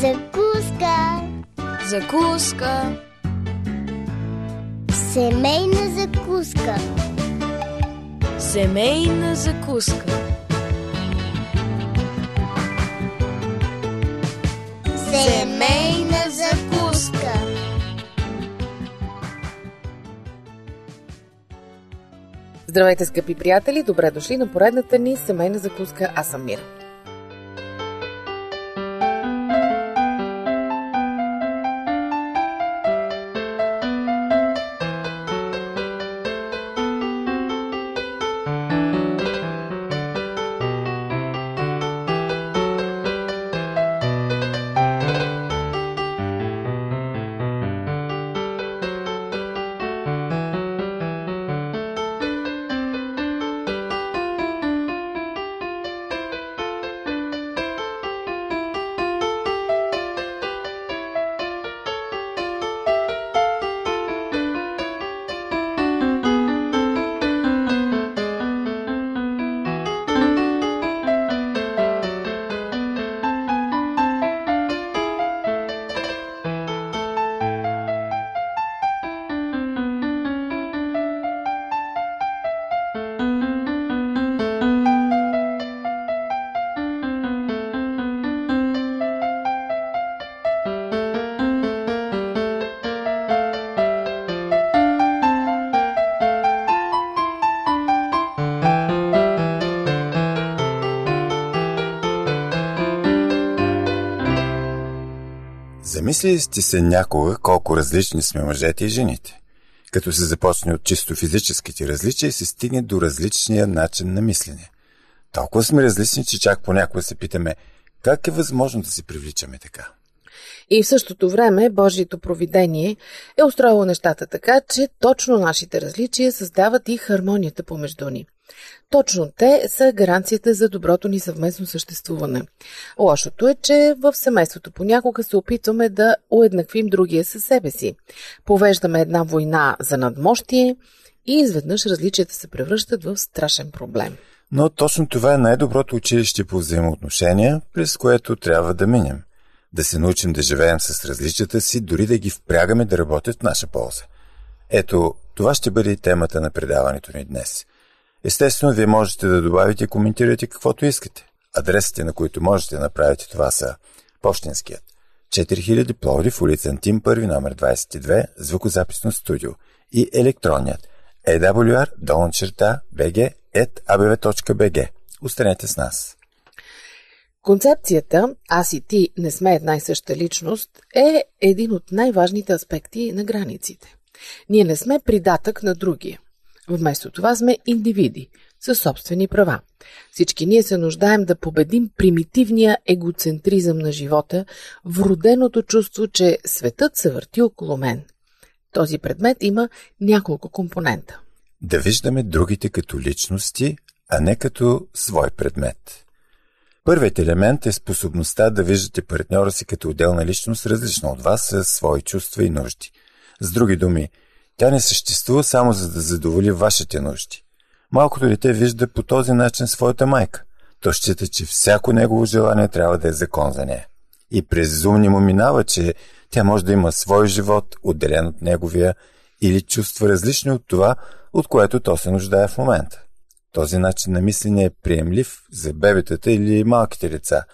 Закуска. Закуска. Семейна закуска. Семейна закуска. Семейна закуска. Здравейте, скъпи приятели! Добре дошли на поредната ни семейна закуска. Аз съм Мира. Замислили сте се някога колко различни сме мъжете и жените? Като се започне от чисто физическите различия се стигне до различния начин на мислене. Толкова сме различни, че чак понякога се питаме как е възможно да се привличаме така. И в същото време Божието провидение е устроило нещата така, че точно нашите различия създават и хармонията помежду ни. Точно те са гаранцията за доброто ни съвместно съществуване. Лошото е, че в семейството понякога се опитваме да уеднаквим другия със себе си. Повеждаме една война за надмощие и изведнъж различията се превръщат в страшен проблем. Но точно това е най-доброто училище по взаимоотношения, през което трябва да минем. Да се научим да живеем с различията си, дори да ги впрягаме да работят в наша полза. Ето, това ще бъде и темата на предаването ни днес – Естествено, вие можете да добавите и коментирате каквото искате. Адресите, на които можете да направите това са Пощенският 4000 Пловдив, улица Антим, първи номер 22, звукозаписно студио и електронният awr долна черта bg abv.bg. Останете с нас. Концепцията Аз и ти не сме една и съща личност е един от най-важните аспекти на границите. Ние не сме придатък на другия. Вместо това сме индивиди със собствени права. Всички ние се нуждаем да победим примитивния егоцентризъм на живота, вроденото чувство, че светът се върти около мен. Този предмет има няколко компонента. Да виждаме другите като личности, а не като свой предмет. Първият елемент е способността да виждате партньора си като отделна личност, различна от вас, със свои чувства и нужди. С други думи, тя не съществува само за да задоволи вашите нужди. Малкото дете вижда по този начин своята майка. То счита, че всяко негово желание трябва да е закон за нея. И през ум му минава, че тя може да има свой живот, отделен от неговия, или чувства различни от това, от което то се нуждае в момента. Този начин на мислене е приемлив за бебетата или малките деца,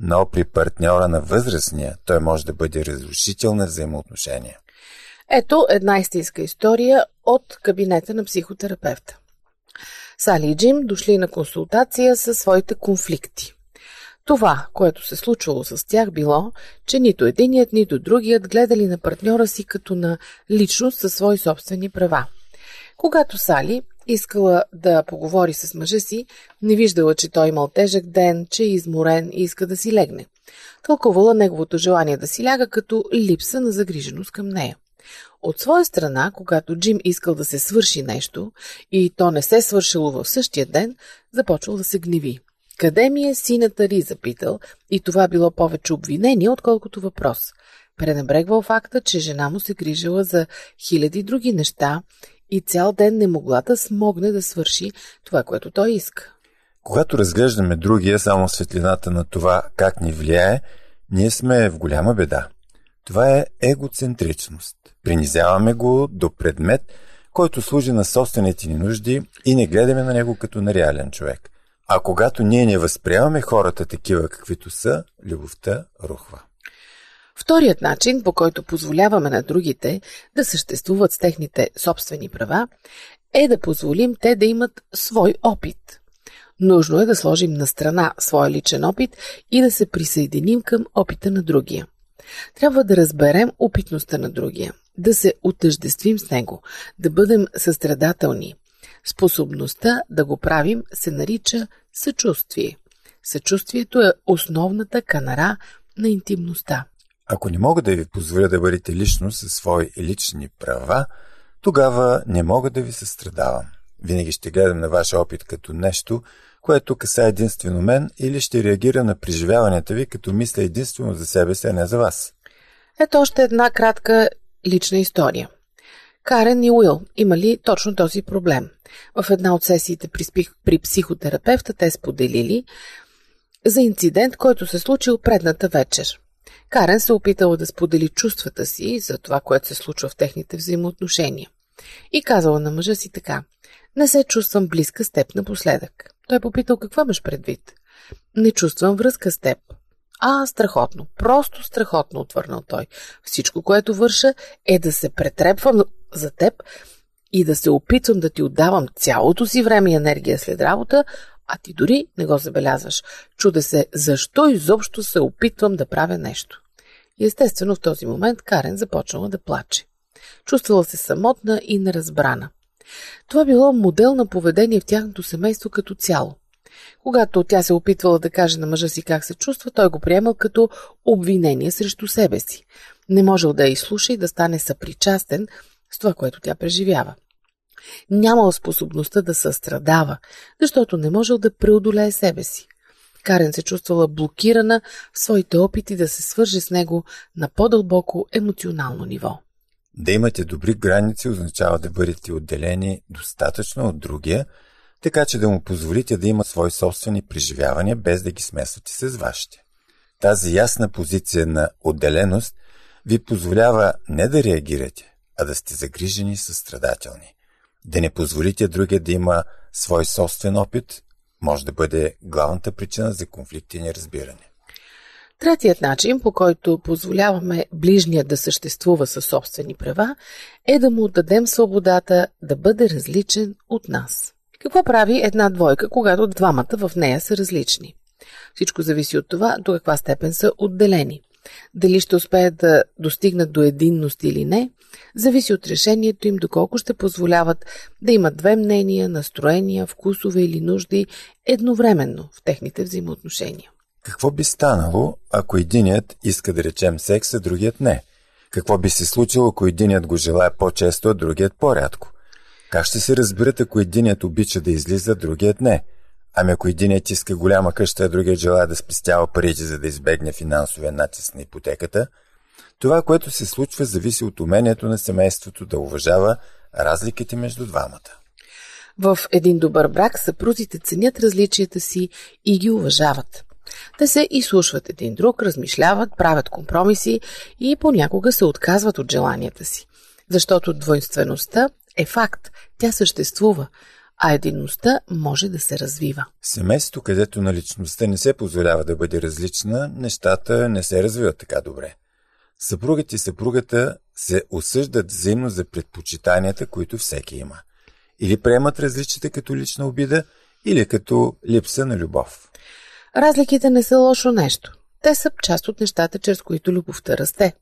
но при партньора на възрастния той може да бъде разрушител на взаимоотношения. Ето една истинска история от кабинета на психотерапевта. Сали и Джим дошли на консултация със своите конфликти. Това, което се случвало с тях, било, че нито единият, нито другият гледали на партньора си като на личност със свои собствени права. Когато Сали искала да поговори с мъжа си, не виждала, че той имал тежък ден, че е изморен и иска да си легне. Тълкувала неговото желание да си ляга като липса на загриженост към нея. От своя страна, когато Джим искал да се свърши нещо и то не се свършило в същия ден, започвал да се гневи. Къде ми е сината Ри, запитал, и това било повече обвинение, отколкото въпрос. Пренебрегвал факта, че жена му се грижила за хиляди други неща и цял ден не могла да смогне да свърши това, което той иска. Когато разглеждаме другия само светлината на това как ни влияе, ние сме в голяма беда. Това е егоцентричност. Принизяваме го до предмет, който служи на собствените ни нужди и не гледаме на него като на реален човек. А когато ние не възприемаме хората такива каквито са, любовта рухва. Вторият начин, по който позволяваме на другите да съществуват с техните собствени права, е да позволим те да имат свой опит. Нужно е да сложим на страна своя личен опит и да се присъединим към опита на другия. Трябва да разберем опитността на другия, да се отъждествим с него, да бъдем състрадателни. Способността да го правим се нарича съчувствие. Съчувствието е основната канара на интимността. Ако не мога да ви позволя да бъдете лично със свои лични права, тогава не мога да ви състрадавам. Винаги ще гледам на вашия опит като нещо, което каса единствено мен или ще реагира на преживяванията ви, като мисля единствено за себе си, а не за вас. Ето още една кратка лична история. Карен и Уил имали точно този проблем. В една от сесиите при, при психотерапевта те споделили за инцидент, който се случил предната вечер. Карен се опитала да сподели чувствата си за това, което се случва в техните взаимоотношения. И казала на мъжа си така. Не се чувствам близка с теб напоследък. Той попитал какво имаш предвид. Не чувствам връзка с теб. А, страхотно, просто страхотно, отвърнал той. Всичко, което върша, е да се претрепвам за теб и да се опитвам да ти отдавам цялото си време и енергия след работа, а ти дори не го забелязваш. Чуде се, защо изобщо се опитвам да правя нещо. Естествено в този момент Карен започнала да плаче. Чувствала се самотна и неразбрана. Това било модел на поведение в тяхното семейство като цяло. Когато тя се опитвала да каже на мъжа си как се чувства, той го приемал като обвинение срещу себе си. Не можел да я изслуша и да стане съпричастен с това, което тя преживява. Нямал способността да състрадава, защото не можел да преодолее себе си. Карен се чувствала блокирана в своите опити да се свърже с него на по-дълбоко емоционално ниво. Да имате добри граници означава да бъдете отделени достатъчно от другия, така че да му позволите да има свои собствени преживявания, без да ги смесвате с вашите. Тази ясна позиция на отделеност ви позволява не да реагирате, а да сте загрижени и състрадателни. Да не позволите другия да има свой собствен опит, може да бъде главната причина за конфликти и неразбиране. Третият начин, по който позволяваме ближния да съществува със собствени права, е да му отдадем свободата да бъде различен от нас. Какво прави една двойка, когато двамата в нея са различни? Всичко зависи от това до каква степен са отделени. Дали ще успеят да достигнат до единност или не, зависи от решението им доколко ще позволяват да имат две мнения, настроения, вкусове или нужди едновременно в техните взаимоотношения. Какво би станало, ако единият иска да речем секс, а другият не? Какво би се случило, ако единият го желая по-често, а другият по-рядко? Как ще се разберат, ако единият обича да излиза, другият не? Ами ако единият иска голяма къща, а другият желая да спестява парите, за да избегне финансовия натиск на ипотеката, това, което се случва, зависи от умението на семейството да уважава разликите между двамата. В един добър брак съпрузите ценят различията си и ги уважават. Те се изслушват един друг, размишляват, правят компромиси и понякога се отказват от желанията си. Защото двойствеността е факт, тя съществува, а единността може да се развива. Семейството, където на личността не се позволява да бъде различна, нещата не се развиват така добре. Съпругът и съпругата се осъждат взаимно за предпочитанията, които всеки има. Или приемат различите като лична обида, или като липса на любов. Разликите не са лошо нещо. Те са част от нещата, чрез които любовта расте.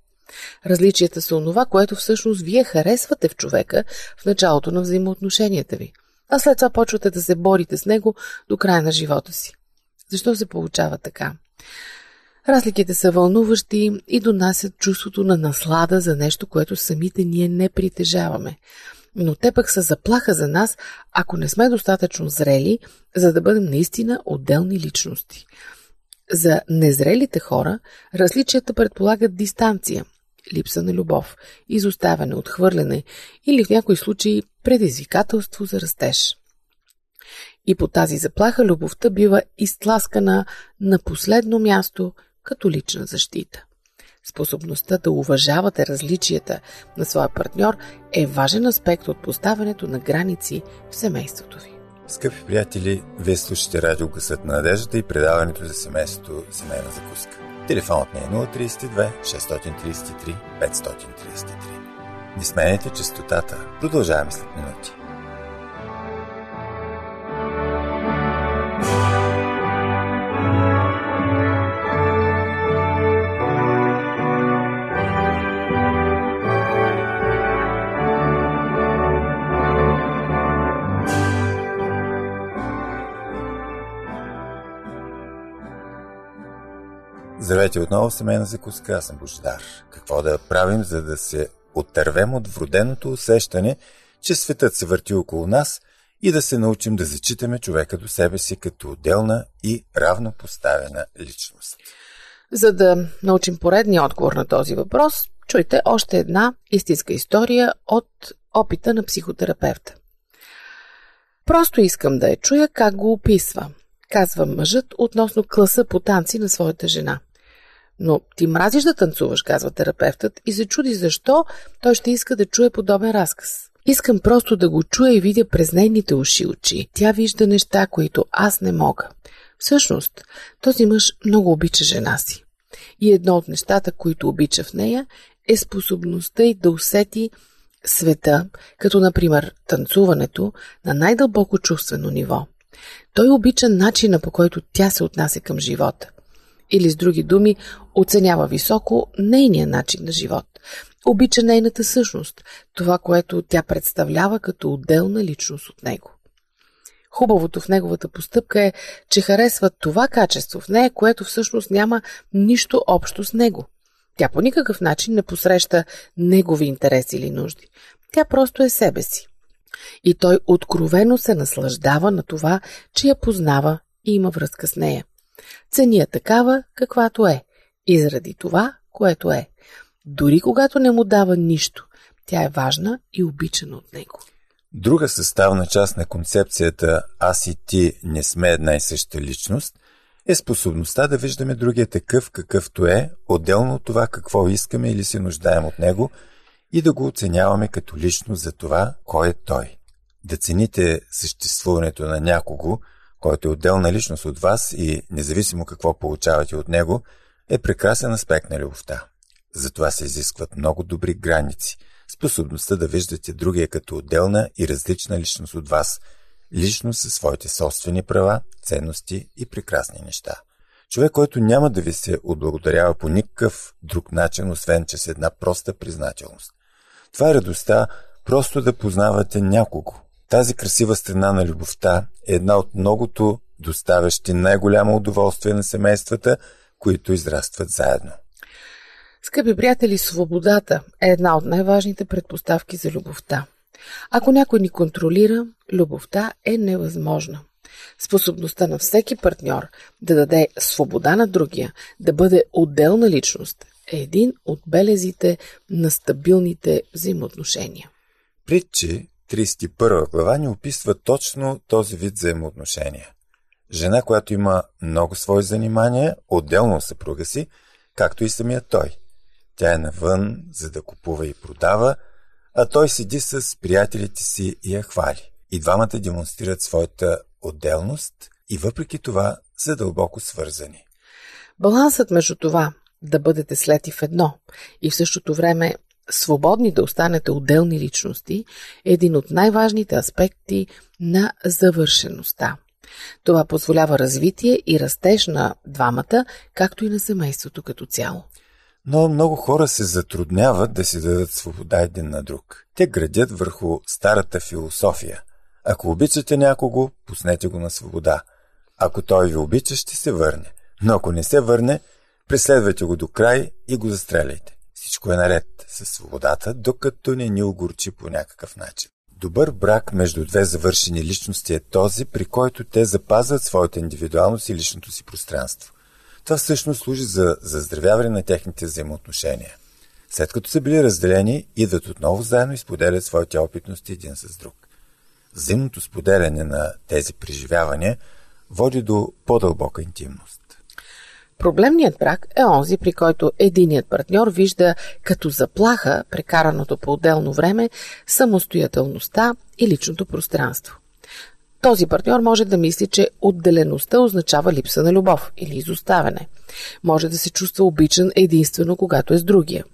Различията са онова, което всъщност вие харесвате в човека в началото на взаимоотношенията ви, а след това почвате да се борите с него до края на живота си. Защо се получава така? Разликите са вълнуващи и донасят чувството на наслада за нещо, което самите ние не притежаваме. Но те пък са заплаха за нас, ако не сме достатъчно зрели, за да бъдем наистина отделни личности. За незрелите хора различията предполагат дистанция, липса на любов, изоставяне, отхвърляне или в някои случаи предизвикателство за растеж. И по тази заплаха любовта бива изтласкана на последно място като лична защита. Способността да уважавате различията на своя партньор е важен аспект от поставянето на граници в семейството ви. Скъпи приятели, вие слушате радио Гъсът на надеждата и предаването за семейството Семейна закуска. Телефонът ни е 032 633 533. Не сменяйте частотата. Продължаваме след минути. Здравейте отново семейна закуска, аз съм Божидар. Какво да правим, за да се оттървем от вроденото усещане, че светът се върти около нас и да се научим да зачитаме човека до себе си като отделна и равнопоставена личност. За да научим поредния отговор на този въпрос, чуйте още една истинска история от опита на психотерапевта. Просто искам да я чуя как го описва, казва мъжът относно класа по танци на своята жена. Но ти мразиш да танцуваш, казва терапевтът и се чуди защо той ще иска да чуе подобен разказ. Искам просто да го чуя и видя през нейните уши очи. Тя вижда неща, които аз не мога. Всъщност, този мъж много обича жена си. И едно от нещата, които обича в нея, е способността й да усети света, като например танцуването, на най-дълбоко чувствено ниво. Той обича начина по който тя се отнася към живота или с други думи, оценява високо нейния начин на живот. Обича нейната същност, това, което тя представлява като отделна личност от него. Хубавото в неговата постъпка е, че харесва това качество в нея, което всъщност няма нищо общо с него. Тя по никакъв начин не посреща негови интереси или нужди. Тя просто е себе си. И той откровено се наслаждава на това, че я познава и има връзка с нея. Цени я такава, каквато е. И заради това, което е. Дори когато не му дава нищо, тя е важна и обичана от него. Друга съставна част на концепцията аз и ти не сме една и съща личност е способността да виждаме другия такъв какъвто е, отделно от това какво искаме или се нуждаем от него и да го оценяваме като личност за това, кой е той. Да цените съществуването на някого – който е отделна личност от вас и независимо какво получавате от него, е прекрасен аспект на любовта. Затова се изискват много добри граници, способността да виждате другия като отделна и различна личност от вас, личност със своите собствени права, ценности и прекрасни неща. Човек, който няма да ви се отблагодарява по никакъв друг начин, освен че с една проста признателност. Това е радостта просто да познавате някого, тази красива страна на любовта е една от многото доставящи най-голямо удоволствие на семействата, които израстват заедно. Скъпи приятели, свободата е една от най-важните предпоставки за любовта. Ако някой ни контролира, любовта е невъзможна. Способността на всеки партньор да даде свобода на другия, да бъде отделна личност, е един от белезите на стабилните взаимоотношения. Притчи 31 глава ни описва точно този вид взаимоотношения. Жена, която има много свои занимания, отделно от съпруга си, както и самия той. Тя е навън, за да купува и продава, а той седи с приятелите си и я хвали. И двамата демонстрират своята отделност и въпреки това са дълбоко свързани. Балансът между това да бъдете слети в едно и в същото време свободни да останете отделни личности е един от най-важните аспекти на завършеността. Това позволява развитие и растеж на двамата, както и на семейството като цяло. Но много хора се затрудняват да си дадат свобода един на друг. Те градят върху старата философия. Ако обичате някого, пуснете го на свобода. Ако той ви обича, ще се върне. Но ако не се върне, преследвайте го до край и го застреляйте. Всичко е наред със свободата, докато не ни огорчи по някакъв начин. Добър брак между две завършени личности е този, при който те запазват своята индивидуалност и личното си пространство. Това всъщност служи за заздравяване на техните взаимоотношения. След като са били разделени, идват отново заедно и споделят своите опитности един с друг. Взаимното споделяне на тези преживявания води до по-дълбока интимност. Проблемният брак е онзи, при който единият партньор вижда като заплаха прекараното по отделно време самостоятелността и личното пространство. Този партньор може да мисли, че отделеността означава липса на любов или изоставяне. Може да се чувства обичан единствено когато е с другия.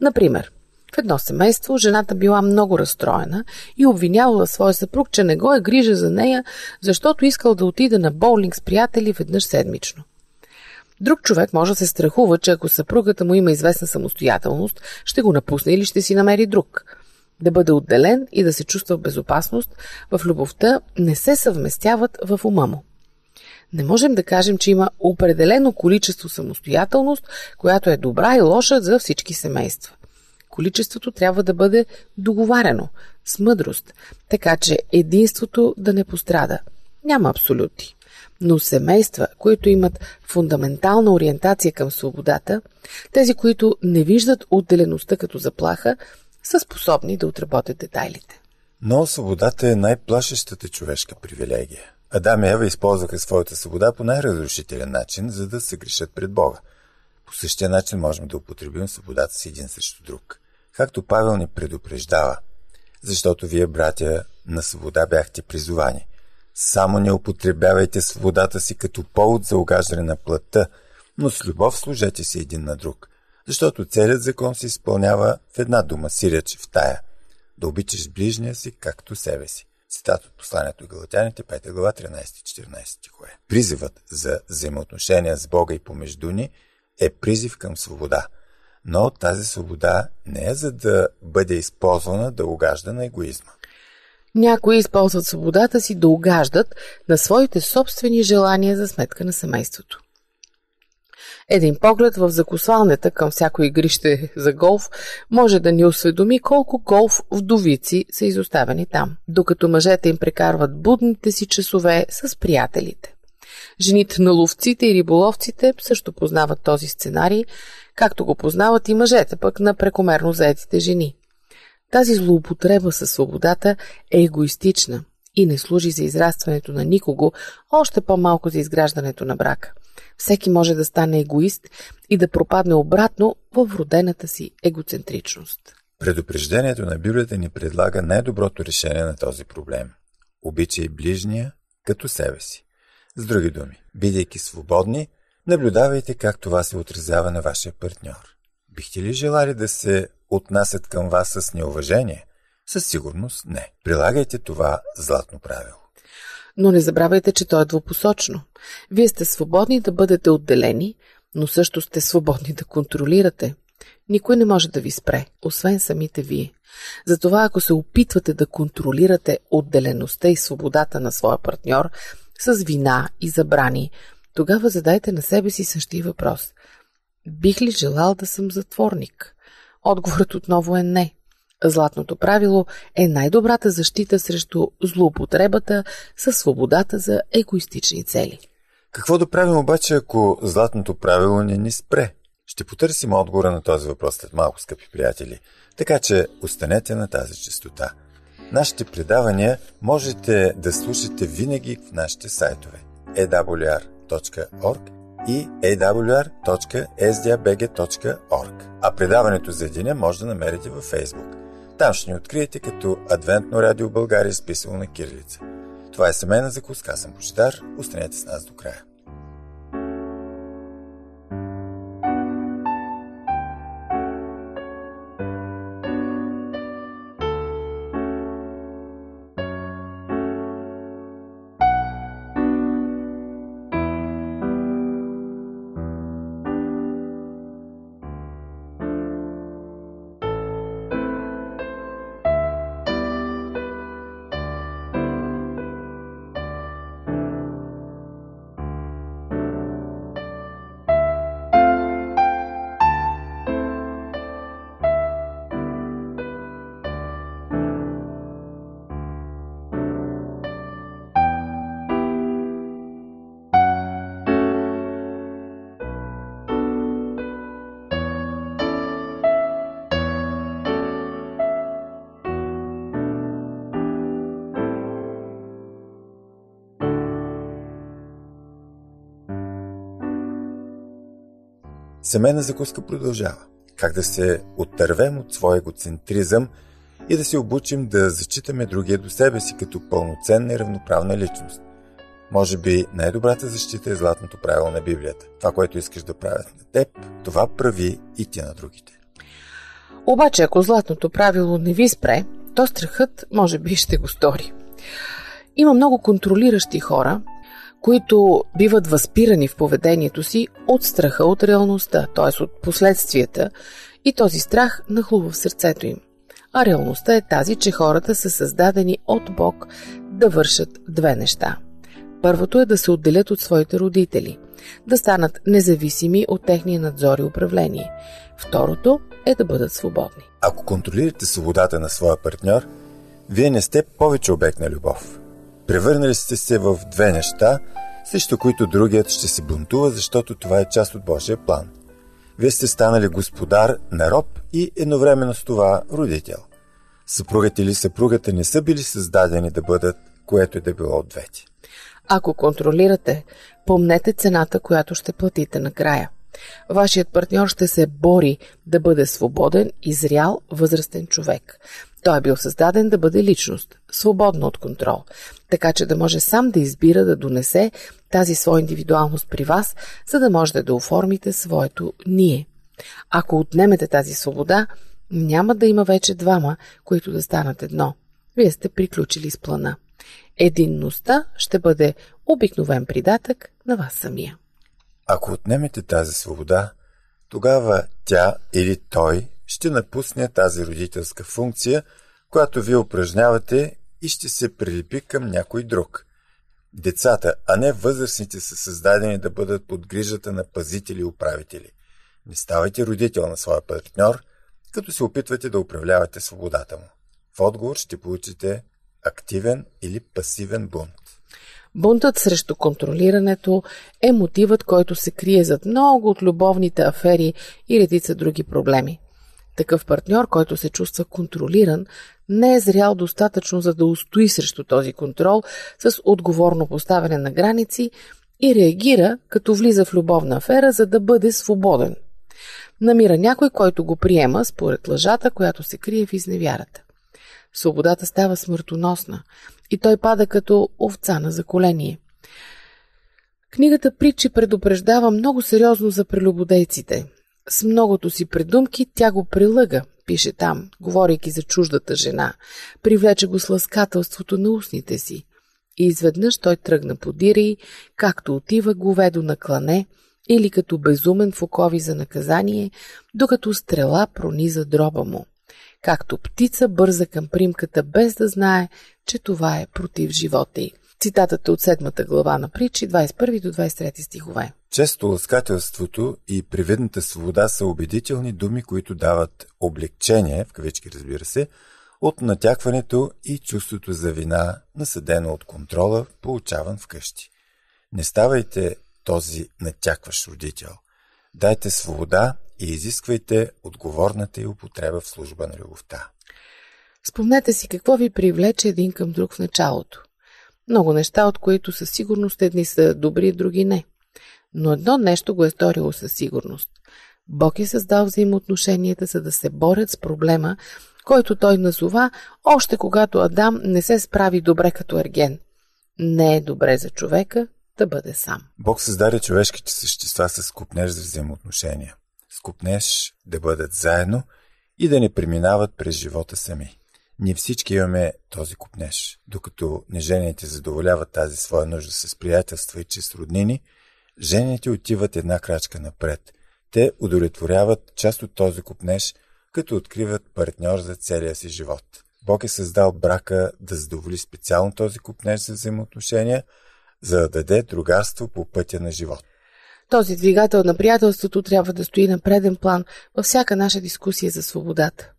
Например, в едно семейство жената била много разстроена и обвинявала своя съпруг, че не го е грижа за нея, защото искал да отиде на боулинг с приятели веднъж седмично. Друг човек може да се страхува, че ако съпругата му има известна самостоятелност, ще го напусне или ще си намери друг. Да бъде отделен и да се чувства в безопасност, в любовта не се съвместяват в ума му. Не можем да кажем, че има определено количество самостоятелност, която е добра и лоша за всички семейства. Количеството трябва да бъде договарено, с мъдрост, така че единството да не пострада. Няма абсолюти. Но семейства, които имат фундаментална ориентация към свободата, тези, които не виждат отделеността като заплаха, са способни да отработят детайлите. Но свободата е най-плашещата човешка привилегия. Адам и Ева използваха своята свобода по най-разрушителен начин, за да се грешат пред Бога. По същия начин можем да употребим свободата си един срещу друг. Както Павел ни предупреждава, защото вие, братя, на свобода бяхте призовани. Само не употребявайте свободата си като повод за огаждане на плътта, но с любов служете се един на друг, защото целият закон се изпълнява в една дума, сиреч в тая – да обичаш ближния си както себе си. Цитат от посланието Галатяните, 5 глава, 13-14 стихове. Призивът за взаимоотношения с Бога и помежду ни е призив към свобода. Но тази свобода не е за да бъде използвана да угажда на егоизма. Някои използват свободата си да угаждат на своите собствени желания за сметка на семейството. Един поглед в закосвалнята към всяко игрище за голф може да ни осведоми колко голф вдовици са изоставени там, докато мъжете им прекарват будните си часове с приятелите. Жените на ловците и риболовците също познават този сценарий, както го познават и мъжете пък на прекомерно заетите жени. Тази злоупотреба със свободата е егоистична и не служи за израстването на никого, още по-малко за изграждането на брака. Всеки може да стане егоист и да пропадне обратно в родената си егоцентричност. Предупреждението на Библията ни предлага най-доброто решение на този проблем. Обичай ближния като себе си. С други думи, бидейки свободни, наблюдавайте как това се отразява на вашия партньор. Бихте ли желали да се отнасят към вас с неуважение? Със сигурност не. Прилагайте това златно правило. Но не забравяйте, че то е двупосочно. Вие сте свободни да бъдете отделени, но също сте свободни да контролирате. Никой не може да ви спре, освен самите вие. Затова, ако се опитвате да контролирате отделеността и свободата на своя партньор с вина и забрани, тогава задайте на себе си същия въпрос. Бих ли желал да съм затворник? Отговорът отново е не. Златното правило е най-добрата защита срещу злоупотребата със свободата за егоистични цели. Какво да правим обаче, ако златното правило не ни спре? Ще потърсим отговора на този въпрос след малко, скъпи приятели. Така че останете на тази частота. Нашите предавания можете да слушате винаги в нашите сайтове awr.org и awr.sdabg.org. А предаването за деня може да намерите във Facebook. Там ще ни откриете като Адвентно радио България, списано на кирилица. Това е семейна закуска, аз съм Божидар. Останете с нас до края. Семейна закуска продължава. Как да се оттървем от своя егоцентризъм и да се обучим да зачитаме другия до себе си като пълноценна и равноправна личност. Може би най-добрата защита е златното правило на Библията. Това, което искаш да правят на теб, това прави и ти на другите. Обаче, ако златното правило не ви спре, то страхът може би ще го стори. Има много контролиращи хора, които биват възпирани в поведението си от страха от реалността, т.е. от последствията, и този страх нахлува в сърцето им. А реалността е тази, че хората са създадени от Бог да вършат две неща. Първото е да се отделят от своите родители, да станат независими от техния надзор и управление. Второто е да бъдат свободни. Ако контролирате свободата на своя партньор, вие не сте повече обект на любов. Превърнали сте се в две неща, срещу които другият ще се бунтува, защото това е част от Божия план. Вие сте станали господар на роб и едновременно с това родител. Съпругът или съпругата не са били създадени да бъдат което е да било от двете. Ако контролирате, помнете цената, която ще платите накрая. Вашият партньор ще се бори да бъде свободен и зрял възрастен човек. Той е бил създаден да бъде личност, свободна от контрол, така че да може сам да избира да донесе тази своя индивидуалност при вас, за да можете да оформите своето ние. Ако отнемете тази свобода, няма да има вече двама, които да станат едно. Вие сте приключили с плана. Единността ще бъде обикновен придатък на вас самия. Ако отнемете тази свобода, тогава тя или той ще напусне тази родителска функция, която вие упражнявате и ще се прилепи към някой друг. Децата, а не възрастните са създадени да бъдат под грижата на пазители и управители. Не ставайте родител на своя партньор, като се опитвате да управлявате свободата му. В отговор ще получите активен или пасивен бунт. Бунтът срещу контролирането е мотивът, който се крие зад много от любовните афери и редица други проблеми. Такъв партньор, който се чувства контролиран, не е зрял достатъчно за да устои срещу този контрол с отговорно поставяне на граници и реагира, като влиза в любовна афера, за да бъде свободен. Намира някой, който го приема според лъжата, която се крие в изневярата. Свободата става смъртоносна и той пада като овца на заколение. Книгата Притчи предупреждава много сериозно за прелюбодейците. С многото си предумки тя го прилъга, пише там, говорейки за чуждата жена. Привлече го с ласкателството на устните си. И изведнъж той тръгна по дири, както отива говедо на клане или като безумен в окови за наказание, докато стрела прониза дроба му както птица бърза към примката, без да знае, че това е против живота й. Цитатът е от седмата глава на притчи, 21 до 23 стихове. Често ласкателството и привидната свобода са убедителни думи, които дават облегчение, в кавички разбира се, от натякването и чувството за вина, насъдено от контрола, получаван вкъщи. Не ставайте този натякващ родител. Дайте свобода и изисквайте отговорната и употреба в служба на любовта. Спомнете си какво ви привлече един към друг в началото. Много неща, от които със сигурност едни са добри, други не. Но едно нещо го е сторило със сигурност. Бог е създал взаимоотношенията, за да се борят с проблема, който той назова още когато Адам не се справи добре като ерген. Не е добре за човека да бъде сам. Бог създаде човешките същества с купнеж за взаимоотношения скупнеш да бъдат заедно и да не преминават през живота сами. Ние всички имаме този купнеж. Докато нежените задоволяват тази своя нужда с приятелства и чрез роднини, жените отиват една крачка напред. Те удовлетворяват част от този купнеж, като откриват партньор за целия си живот. Бог е създал брака да задоволи специално този купнеж за взаимоотношения, за да даде другарство по пътя на живот. Този двигател на приятелството трябва да стои на преден план във всяка наша дискусия за свободата.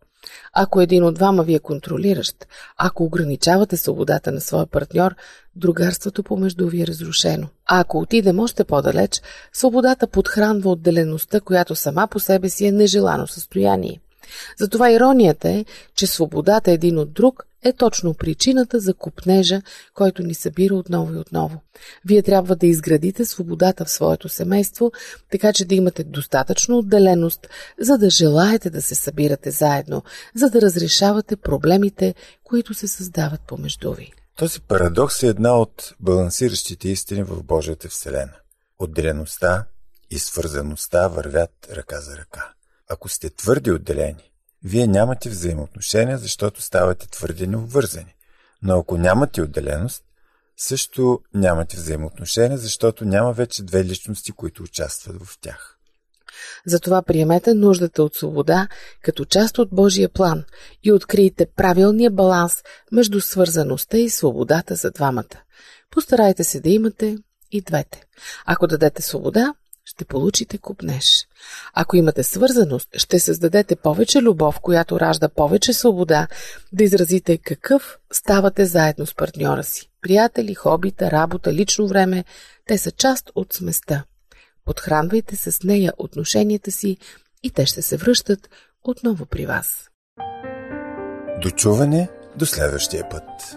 Ако един от двама ви е контролиращ, ако ограничавате свободата на своя партньор, другарството помежду ви е разрушено. А ако отидем още по-далеч, свободата подхранва отделеността, която сама по себе си е нежелано състояние. Затова иронията е, че свободата един от друг е точно причината за купнежа, който ни събира отново и отново. Вие трябва да изградите свободата в своето семейство, така че да имате достатъчно отделеност, за да желаете да се събирате заедно, за да разрешавате проблемите, които се създават помежду ви. Този парадокс е една от балансиращите истини в Божията Вселена. Отделеността и свързаността вървят ръка за ръка. Ако сте твърди отделени, вие нямате взаимоотношения, защото ставате твърде необвързани. Но ако нямате отделеност, също нямате взаимоотношения, защото няма вече две личности, които участват в тях. Затова приемете нуждата от свобода като част от Божия план и открийте правилния баланс между свързаността и свободата за двамата. Постарайте се да имате и двете. Ако дадете свобода, ще получите купнеж. Ако имате свързаност, ще създадете повече любов, която ражда повече свобода, да изразите какъв ставате заедно с партньора си. Приятели, хобита, работа, лично време, те са част от сместа. Подхранвайте с нея отношенията си и те ще се връщат отново при вас. Дочуване до следващия път.